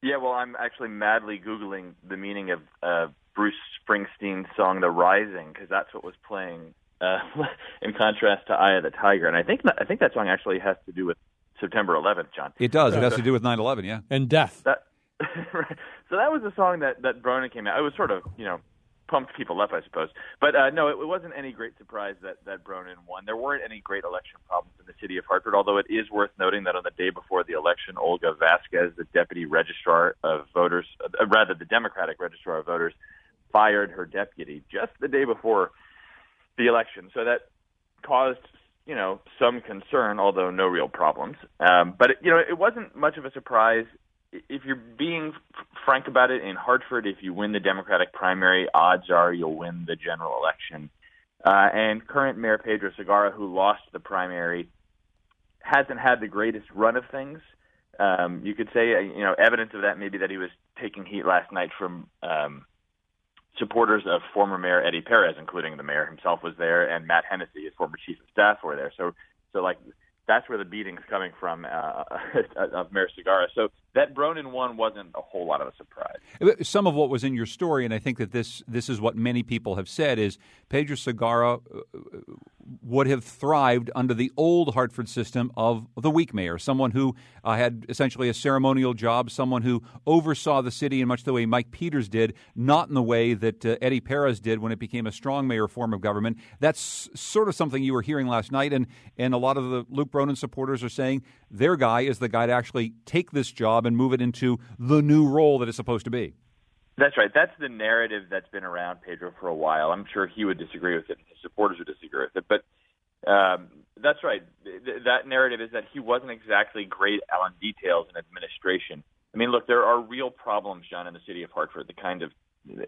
Yeah, well, I'm actually madly Googling the meaning of uh, Bruce Springsteen's song "The Rising" because that's what was playing uh, in contrast to "Eye of the Tiger," and I think I think that song actually has to do with September 11th, John. It does. It has to do with 9/11, yeah, and death. That, right. So that was the song that that Bronin came out. It was sort of you know pumped people up, I suppose. But uh, no, it, it wasn't any great surprise that that Bronin won. There weren't any great election problems in the city of Hartford, although it is worth noting that on the day before the election, Olga Vasquez, the deputy registrar of voters, uh, rather the Democratic registrar of voters, fired her deputy just the day before the election. So that caused you know some concern, although no real problems. Um, but it, you know it wasn't much of a surprise if you're being frank about it, in Hartford, if you win the Democratic primary, odds are you'll win the general election. Uh, and current Mayor Pedro Segarra, who lost the primary, hasn't had the greatest run of things. Um, you could say, uh, you know, evidence of that maybe that he was taking heat last night from um, supporters of former Mayor Eddie Perez, including the mayor himself was there, and Matt Hennessy, his former chief of staff, were there. So, so like that's where the beating's coming from uh, of Mayor Segarra. So that Bronin one wasn't a whole lot of a surprise. Some of what was in your story, and I think that this this is what many people have said, is Pedro Segarra uh, would have thrived under the old Hartford system of the weak mayor, someone who uh, had essentially a ceremonial job, someone who oversaw the city in much the way Mike Peters did, not in the way that uh, Eddie Perez did when it became a strong mayor form of government. That's sort of something you were hearing last night, and, and a lot of the Luke Bronin supporters are saying their guy is the guy to actually take this job and move it into the new role that it's supposed to be. That's right. That's the narrative that's been around Pedro for a while. I'm sure he would disagree with it. His supporters would disagree with it. But um, that's right. Th- that narrative is that he wasn't exactly great on details in administration. I mean, look, there are real problems, John, in the city of Hartford. The kind of uh,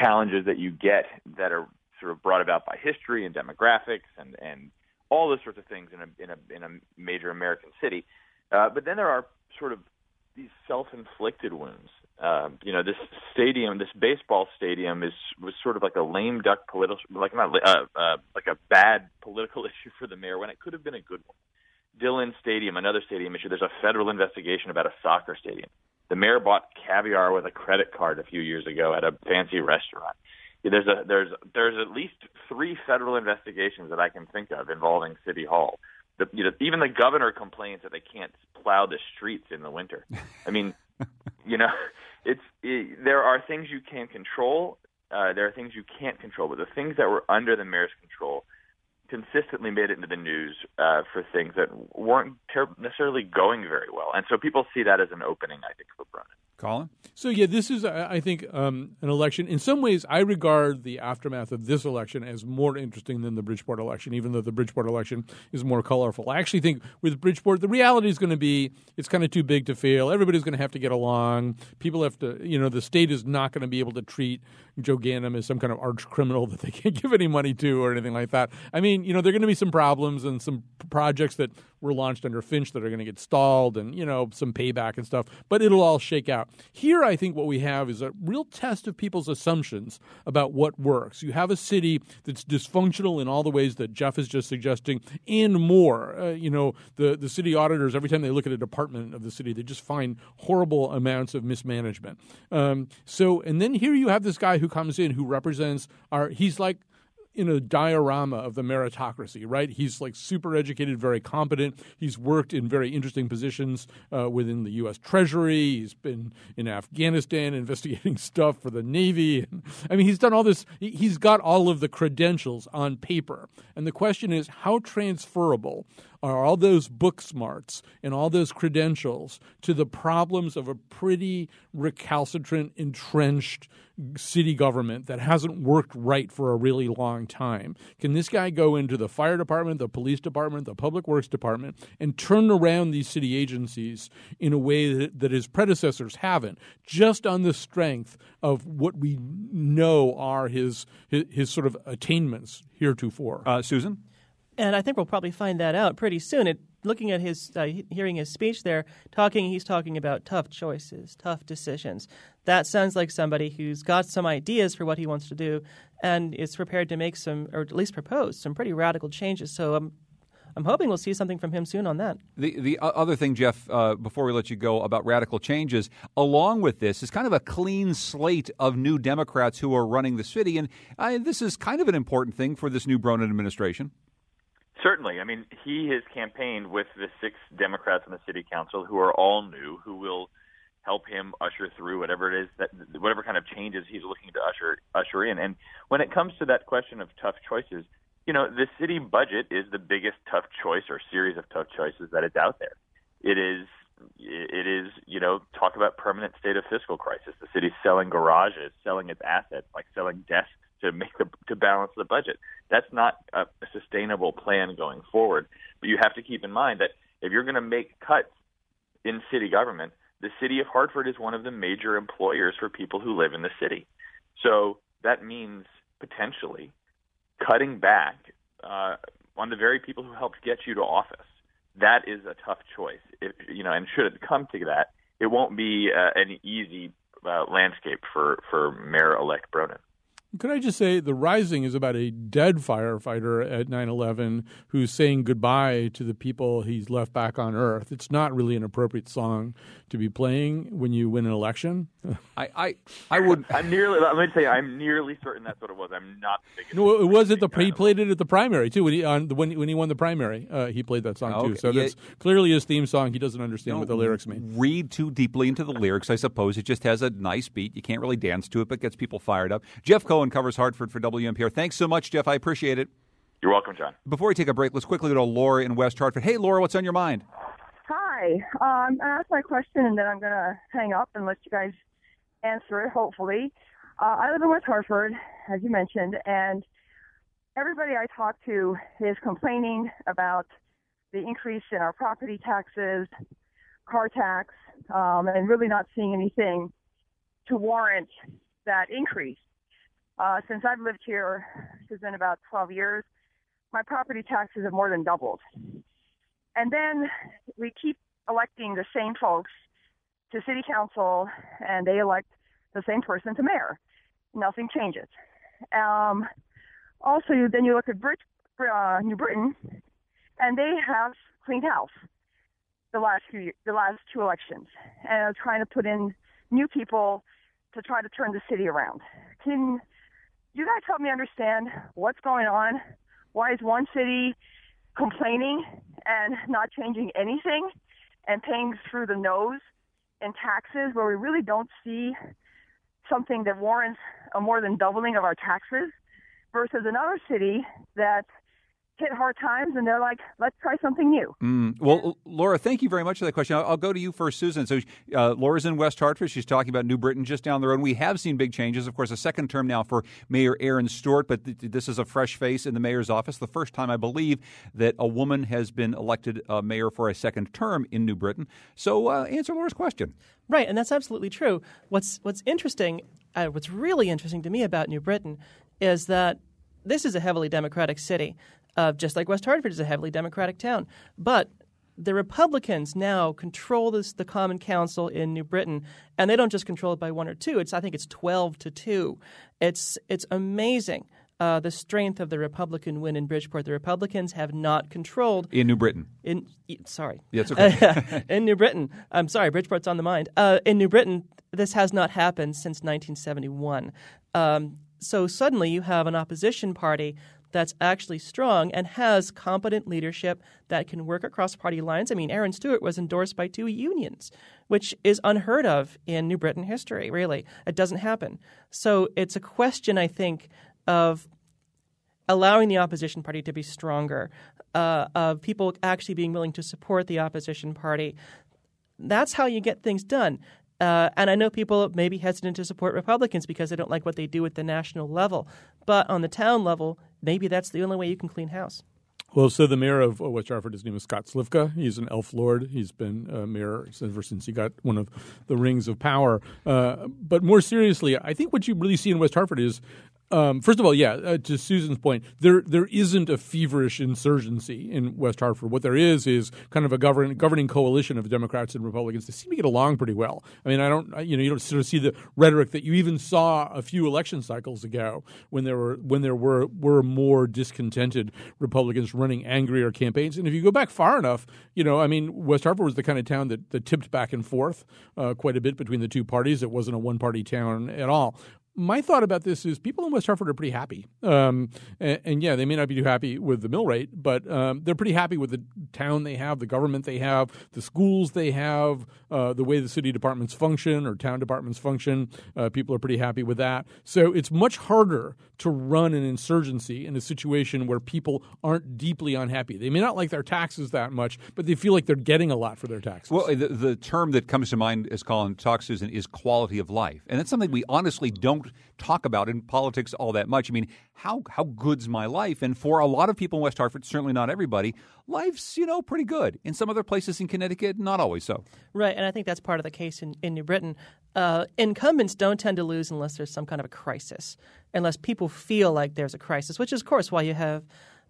challenges that you get that are sort of brought about by history and demographics and and all those sorts of things in a in a in a major American city. Uh, but then there are sort of these self-inflicted wounds. Um, you know, this stadium, this baseball stadium, is was sort of like a lame duck political, like not uh, uh, like a bad political issue for the mayor when it could have been a good one. Dillon Stadium, another stadium issue. There's a federal investigation about a soccer stadium. The mayor bought caviar with a credit card a few years ago at a fancy restaurant. There's a there's there's at least three federal investigations that I can think of involving City Hall the, you know, even the governor complains that they can't plow the streets in the winter. I mean, you know, it's it, there are things you can control. Uh, there are things you can't control, but the things that were under the mayor's control consistently made it into the news uh, for things that weren't ter- necessarily going very well, and so people see that as an opening, I think, for Bronin. Colin? So, yeah, this is, I think, um, an election. In some ways, I regard the aftermath of this election as more interesting than the Bridgeport election, even though the Bridgeport election is more colorful. I actually think with Bridgeport, the reality is going to be it's kind of too big to fail. Everybody's going to have to get along. People have to, you know, the state is not going to be able to treat Joe Ganim is some kind of arch criminal that they can't give any money to or anything like that. I mean, you know, there are going to be some problems and some projects that were launched under Finch that are going to get stalled and, you know, some payback and stuff, but it'll all shake out. Here, I think what we have is a real test of people's assumptions about what works. You have a city that's dysfunctional in all the ways that Jeff is just suggesting and more. Uh, you know, the, the city auditors, every time they look at a department of the city, they just find horrible amounts of mismanagement. Um, so, and then here you have this guy who comes in who represents our, he's like, in a diorama of the meritocracy, right? He's like super educated, very competent. He's worked in very interesting positions uh, within the U.S. Treasury. He's been in Afghanistan investigating stuff for the Navy. I mean, he's done all this. He's got all of the credentials on paper. And the question is, how transferable are all those book smarts and all those credentials to the problems of a pretty recalcitrant, entrenched city government that hasn't worked right for a really long time. Can this guy go into the fire department, the police department, the public works department, and turn around these city agencies in a way that, that his predecessors haven't, just on the strength of what we know are his his, his sort of attainments heretofore? Uh, Susan? And I think we'll probably find that out pretty soon. It, looking at his, uh, hearing his speech there, talking, he's talking about tough choices, tough decisions. That sounds like somebody who's got some ideas for what he wants to do and is prepared to make some, or at least propose some pretty radical changes. So I'm I'm hoping we'll see something from him soon on that. The the other thing, Jeff, uh, before we let you go about radical changes, along with this is kind of a clean slate of new Democrats who are running the city, and uh, this is kind of an important thing for this new Bronin administration. Certainly. I mean, he has campaigned with the six Democrats on the city council who are all new, who will help him usher through whatever it is that whatever kind of changes he's looking to usher usher in. And when it comes to that question of tough choices, you know, the city budget is the biggest tough choice or series of tough choices that is out there. It is it is, you know, talk about permanent state of fiscal crisis. The city's selling garages, selling its assets, like selling desks to make the, to balance the budget. That's not a, sustainable plan going forward. But you have to keep in mind that if you're going to make cuts in city government, the city of Hartford is one of the major employers for people who live in the city. So that means potentially cutting back uh, on the very people who helped get you to office. That is a tough choice. If, you know, and should it come to that, it won't be uh, an easy uh, landscape for for Mayor-elect Bronin. Could I just say the Rising is about a dead firefighter at 9/11 who's saying goodbye to the people he's left back on Earth. It's not really an appropriate song to be playing when you win an election. I I, I would. I'm nearly. Let me say, I'm nearly certain that's what it was. I'm not. No, it was at the. He played it at the primary too. When he on when when he won the primary, uh, he played that song okay. too. So yeah. that's clearly his theme song. He doesn't understand what the lyrics mean. Read too deeply into the lyrics, I suppose. It just has a nice beat. You can't really dance to it, but gets people fired up. Jeff Cohen covers Hartford for WNPR. Thanks so much, Jeff. I appreciate it. You're welcome, John. Before we take a break, let's quickly go to Laura in West Hartford. Hey, Laura, what's on your mind? Hi. Um, I asked my question, and then I'm going to hang up and let you guys answer it, hopefully. Uh, I live in West Hartford, as you mentioned, and everybody I talk to is complaining about the increase in our property taxes, car tax, um, and really not seeing anything to warrant that increase. Uh, since I've lived here, it's been about 12 years, my property taxes have more than doubled. And then we keep electing the same folks to city council, and they elect the same person to mayor. Nothing changes. Um, also, then you look at Brit- uh, New Britain, and they have cleaned house the last few the last two elections, and are trying to put in new people to try to turn the city around. Can you guys help me understand what's going on? Why is one city complaining and not changing anything and paying through the nose in taxes where we really don't see something that warrants a more than doubling of our taxes versus another city that hit hard times and they're like, let's try something new. Mm. Well, Laura, thank you very much for that question. I'll, I'll go to you first, Susan. So, uh, Laura's in West Hartford. She's talking about New Britain just down the road. We have seen big changes. Of course, a second term now for Mayor Erin Stewart, but th- this is a fresh face in the mayor's office. The first time, I believe, that a woman has been elected uh, mayor for a second term in New Britain. So, uh, answer Laura's question. Right, and that's absolutely true. What's what's interesting, uh, what's really interesting to me about New Britain is that this is a heavily Democratic city uh, just like West Hartford is a heavily Democratic town. But the Republicans now control this, the Common Council in New Britain, and they don't just control it by one or two. It's I think it's twelve to two. It's it's amazing. Uh, the strength of the Republican win in Bridgeport. The Republicans have not controlled in New Britain. In sorry, yeah, okay. in New Britain, I'm sorry, Bridgeport's on the mind. Uh, in New Britain, this has not happened since 1971. Um, so suddenly, you have an opposition party that's actually strong and has competent leadership that can work across party lines. I mean, Erin Stewart was endorsed by two unions, which is unheard of in New Britain history, really. It doesn't happen. So it's a question, I think, of allowing the opposition party to be stronger, uh, of people actually being willing to support the opposition party. That's how you get things done. Uh, and I know people may be hesitant to support Republicans because they don't like what they do at the national level. But on the town level, maybe that's the only way you can clean house. Well, so the mayor of West Hartford, his name is Scott Slifka. He's an elf lord. He's been uh, mayor ever since he got one of the rings of power. Uh, but more seriously, I think what you really see in West Hartford is Um, first of all, yeah, uh, to Susan's point, there there isn't a feverish insurgency in West Hartford. What there is is kind of a govern, governing coalition of Democrats and Republicans. They seem to get along pretty well. I mean, I don't, you know, you don't sort of see the rhetoric that you even saw a few election cycles ago when there were when there were were more discontented Republicans running angrier campaigns. And if you go back far enough, you know, I mean, West Hartford was the kind of town that, that tipped back and forth uh, quite a bit between the two parties. It wasn't a one party town at all my thought about this is people in West Hartford are pretty happy. Um, and, and, yeah, they may not be too happy with the mill rate, but um, they're pretty happy with the town they have, the government they have, the schools they have, uh, the way the city departments function or town departments function. Uh, people are pretty happy with that. So it's much harder to run an insurgency in a situation where people aren't deeply unhappy. They may not like their taxes that much, but they feel like they're getting a lot for their taxes. Well, the, the term that comes to mind as Colin talks, Susan, is quality of life. And that's something we honestly don't don't talk about in politics all that much. I mean, how how good's my life? And for a lot of people in West Hartford, certainly not everybody, life's you know pretty good. In some other places in Connecticut, not always so. Right, and I think that's part of the case in, in New Britain. Uh, incumbents don't tend to lose unless there's some kind of a crisis, unless people feel like there's a crisis, which is of course why you have.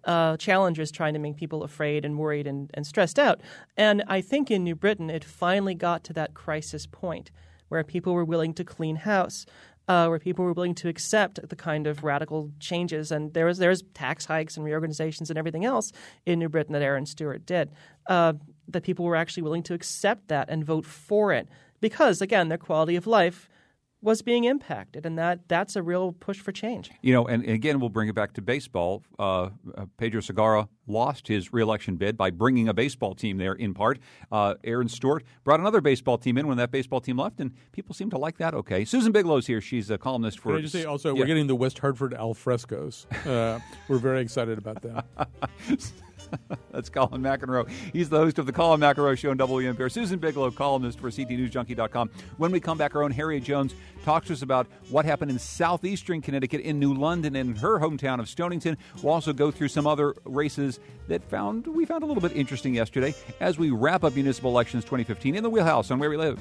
Uh, challengers trying to make people afraid and worried and, and stressed out. And I think in New Britain, it finally got to that crisis point where people were willing to clean house uh, where people were willing to accept the kind of radical changes. And there was there's tax hikes and reorganizations and everything else in New Britain that Erin Stewart did. Uh, that people were actually willing to accept that and vote for it because, again, their quality of life was being impacted, and that that's a real push for change. You know, and, and again, we'll bring it back to baseball. Uh, uh, Pedro Segarra lost his reelection bid by bringing a baseball team there in part. Uh, Erin Stewart brought another baseball team in when that baseball team left, and people seem to like that. Okay, Susan Bigelow's here. She's a columnist for. Can I just say also, yeah. we're getting the West Hartford alfrescos. Uh, we're very excited about that. That's Colin McEnroe. He's the host of the Colin McEnroe Show on WNPR. Susan Bigelow, columnist for CTNewsJunkie.com. When we come back, our own Harriet Jones talks to us about what happened in southeastern Connecticut, in New London, and her hometown of Stonington. We'll also go through some other races that found we found a little bit interesting yesterday as we wrap up municipal elections 2015 in the Wheelhouse on Where We Live.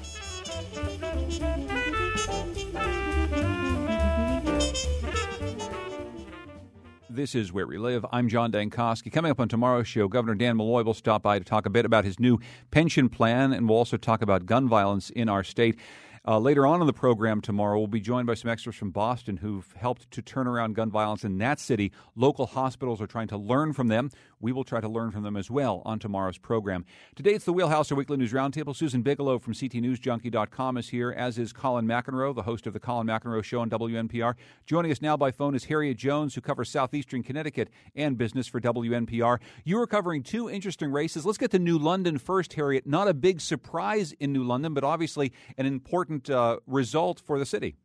This is Where We Live. I'm John Dankosky. Coming up on tomorrow's show, Governor Dan Malloy will stop by to talk a bit about his new pension plan, and we'll also talk about gun violence in our state. Uh, later on in the program tomorrow, we'll be joined by some experts from Boston who've helped to turn around gun violence in that city. Local hospitals are trying to learn from them. We will try to learn from them as well on tomorrow's program. Today, it's the Wheelhouse, our weekly news roundtable. Susan Bigelow from CTNewsJunkie.com is here, as is Colin McEnroe, the host of the Colin McEnroe Show on WNPR. Joining us now by phone is Harriet Jones, who covers southeastern Connecticut and business for WNPR. You are covering two interesting races. Let's get to New London first, Harriet. Not a big surprise in New London, but obviously an important important uh, result for the city.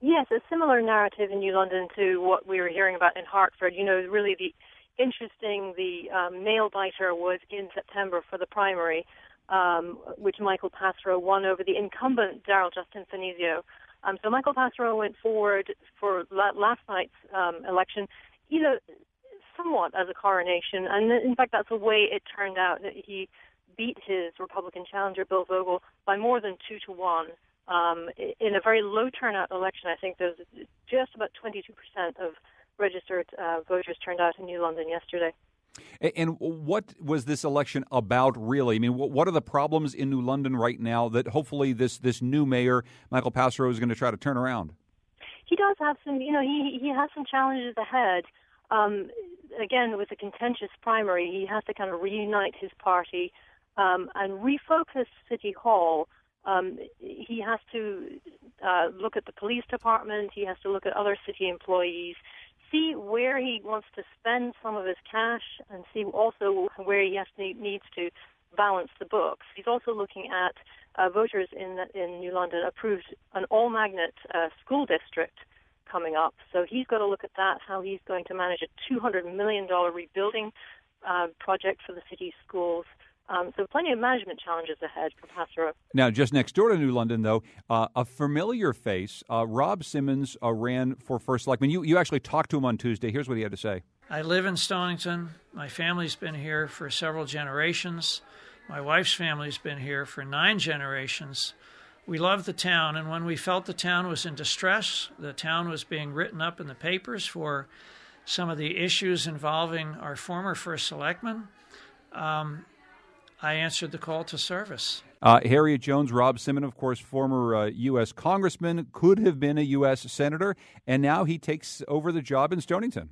Yes, a similar narrative in New London to what we were hearing about in Hartford. You know, really the interesting, the um, nail biter was in September for the primary, um, which Michael Passero won over the incumbent Daryl Justin Finizio. Um, so Michael Passero went forward for la- last night's um, election, you know, somewhat as a coronation, and in fact that's the way it turned out. That he beat his Republican challenger Bill Vogel by more than two to one um, in a very low turnout election. I think there's just about 22% of registered uh, voters turned out in New London yesterday. And what was this election about, really? I mean, what are the problems in New London right now that hopefully this this new mayor, Michael Passero, is going to try to turn around? He does have some, you know, he he has some challenges ahead. Um, again, with a contentious primary, he has to kind of reunite his party um, and refocus City Hall um, he has to uh, look at the police department. He has to look at other city employees, see where he wants to spend some of his cash, and see also where he has to, needs to balance the books. He's also looking at uh, voters in in New London approved an all magnet uh, school district coming up. So he's got to look at that, how he's going to manage a $200 million rebuilding uh, project for the city's schools. Um, so plenty of management challenges ahead for Passero. Now, just next door to New London, though, uh, a familiar face, uh, Rob Simmons uh, ran for first selectman. You, you actually talked to him on Tuesday. Here's what he had to say. I live in Stonington. My family's been here for several generations. My wife's family's been here for nine generations. we love the town, and when we felt the town was in distress, the town was being written up in the papers for some of the issues involving our former first selectman, um, I answered the call to service. Uh, Harriet Jones, Rob Simmons, of course, former uh, U.S. congressman, could have been a U.S. senator, and now he takes over the job in Stonington.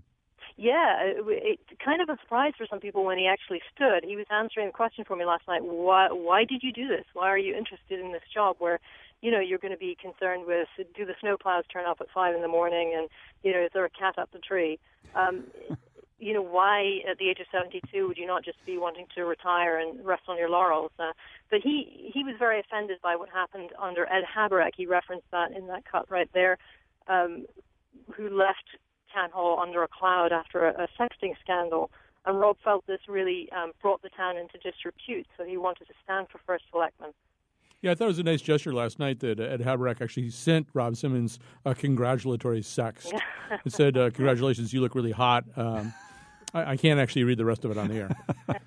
Yeah, it, it kind of a surprise for some people when he actually stood. He was answering the question for me last night. Why? Why did you do this? Why are you interested in this job where, you know, you're going to be concerned with do the snowplows turn up at five in the morning, and you know, is there a cat up the tree? Um, you know, why at the age of 72 would you not just be wanting to retire and rest on your laurels? Uh, but he he was very offended by what happened under Ed Haberek. He referenced that in that cut right there, um, who left town hall under a cloud after a, a sexting scandal. And Rob felt this really um, brought the town into disrepute, so he wanted to stand for first selectman. Yeah, I thought it was a nice gesture last night that Ed Haberek actually sent Rob Simmons a congratulatory sext. it said, uh, "Congratulations, you look really hot." Um, I, I, can't actually read the rest of it on the air.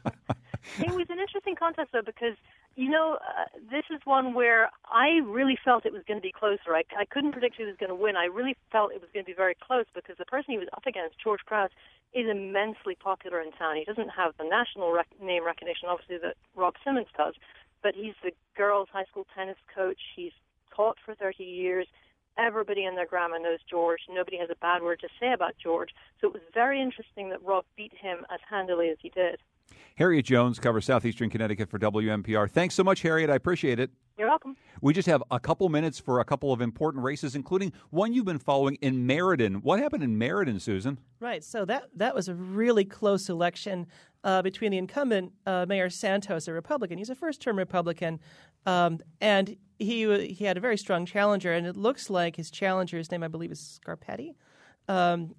it was an interesting contest though because you know uh, this is one where I really felt it was going to be closer. I, I couldn't predict who was going to win. I really felt it was going to be very close because the person he was up against, George Crouse, is immensely popular in town. He doesn't have the national rec- name recognition, obviously, that Rob Simmons does, but he's the girls' high school tennis coach. He's taught for 30 years. Everybody and their grandma knows George. Nobody has a bad word to say about George. So it was very interesting that Rob beat him as handily as he did. Harriet Jones covers southeastern Connecticut for WNPR. Thanks so much, Harriet. I appreciate it. You're welcome. We just have a couple minutes for a couple of important races, including one you've been following in Meriden. What happened in Meriden, Susan? Right. So that that was a really close election uh, between the incumbent uh, Mayor Santos, a Republican. He's a first-term Republican, um, and he he had a very strong challenger. And it looks like his challenger's name, I believe, is Scarpati. Um,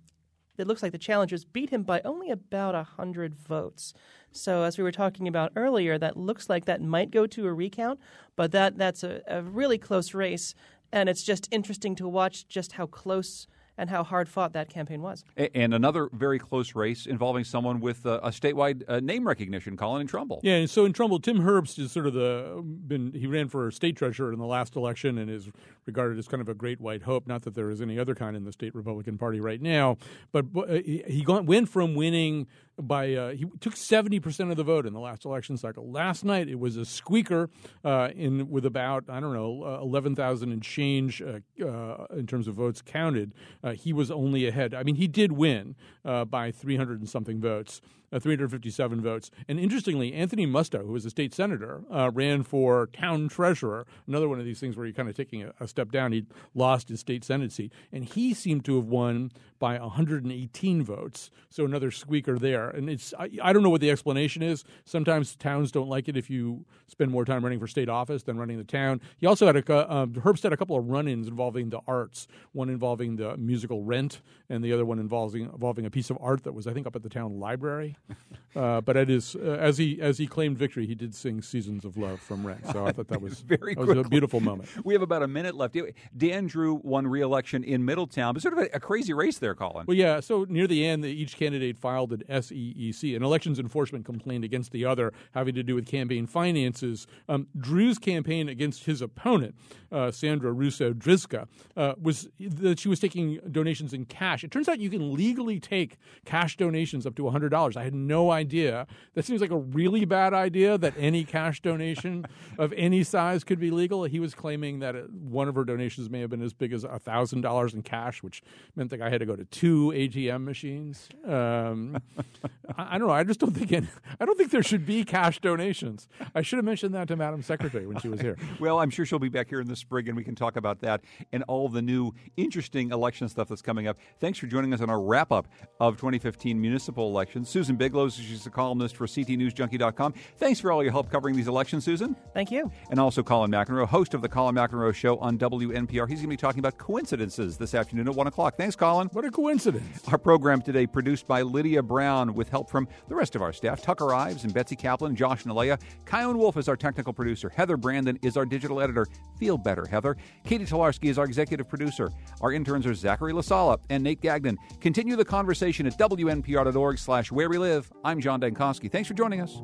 it looks like the challengers beat him by only about 100 votes. So, as we were talking about earlier, that looks like that might go to a recount, but that, that's a, a really close race. And it's just interesting to watch just how close and how hard fought that campaign was. And another very close race involving someone with a, a statewide uh, name recognition, Colin in Trumbull. Yeah, and so in Trumbull, Tim Herbst is sort of the been he ran for state treasurer in the last election and is regarded as kind of a great white hope. Not that there is any other kind in the state Republican Party right now, but uh, he went from winning by uh, he took 70% of the vote in the last election cycle. Last night it was a squeaker uh, in with about I don't know uh, 11,000 and change uh, uh, in terms of votes counted. Uh, he was only ahead. I mean, he did win by 300 and something votes uh, 357 votes. And interestingly, Anthony Musto, who was a state senator, uh, ran for town treasurer. Another one of these things where you're kind of taking a, a step down. He lost his state senate seat, and he seemed to have won by 118 votes. So another squeaker there. And it's I, I, don't know what the explanation is. Sometimes towns don't like it if you spend more time running for state office than running the town. He also had a um, Herbst had a couple of run-ins involving the arts. One involving the musical Rent, and the other one involving involving a piece of art that was I think up at the town library. Uh, but it is uh, as he as he claimed victory, he did sing "Seasons of Love" from Rent. So I thought that was very that was a beautiful moment. We have about a minute left. Dan Drew won re-election in Middletown, but sort of a, a crazy race there, Colin. Well, yeah. So near the end, each candidate filed an SEEC, an elections enforcement complaint against the other, having to do with campaign finances. Um, Drew's campaign against his opponent, uh, Sandra Russo Driska, uh, was that she was taking donations in cash. It turns out you can legally take cash donations up to hundred dollars. I had no idea. That seems like a really bad idea that any cash donation of any size could be legal. He was claiming that one of her donations may have been as big as thousand dollars in cash, which meant that I had to go to two ATM machines. Um, I, I, don't know. I just don't think any, I don't think there should be cash donations. I should have mentioned that to Madam Secretary when she was here. well, I'm sure she'll be back here in the spring, and we can talk about that and all the new interesting election stuff that's coming up. Thanks for joining us on our wrap up of 2015 municipal elections. Susan Bigelow, she's a columnist for CTNewsJunkie.com. Thanks for all your help covering these elections, Susan. Thank you. And also Colin McEnroe, host of the Colin McEnroe Show on WNPR. He's going to be talking about coincidences this afternoon at 1 o'clock. Thanks, Colin. What a coincidence. Our program today produced by Lydia Brown with help from the rest of our staff, Tucker Ives and Betsy Kaplan, Josh Nilaya. Chion Wolf is our technical producer. Heather Brandon is our digital editor. Feel better, Heather. Catie Talarski is our executive producer. Our interns are Zachary Lasala and Nate Gagnon. Continue the conversation at WNPR.org slash where we live. I'm John Dankosky. Thanks for joining us.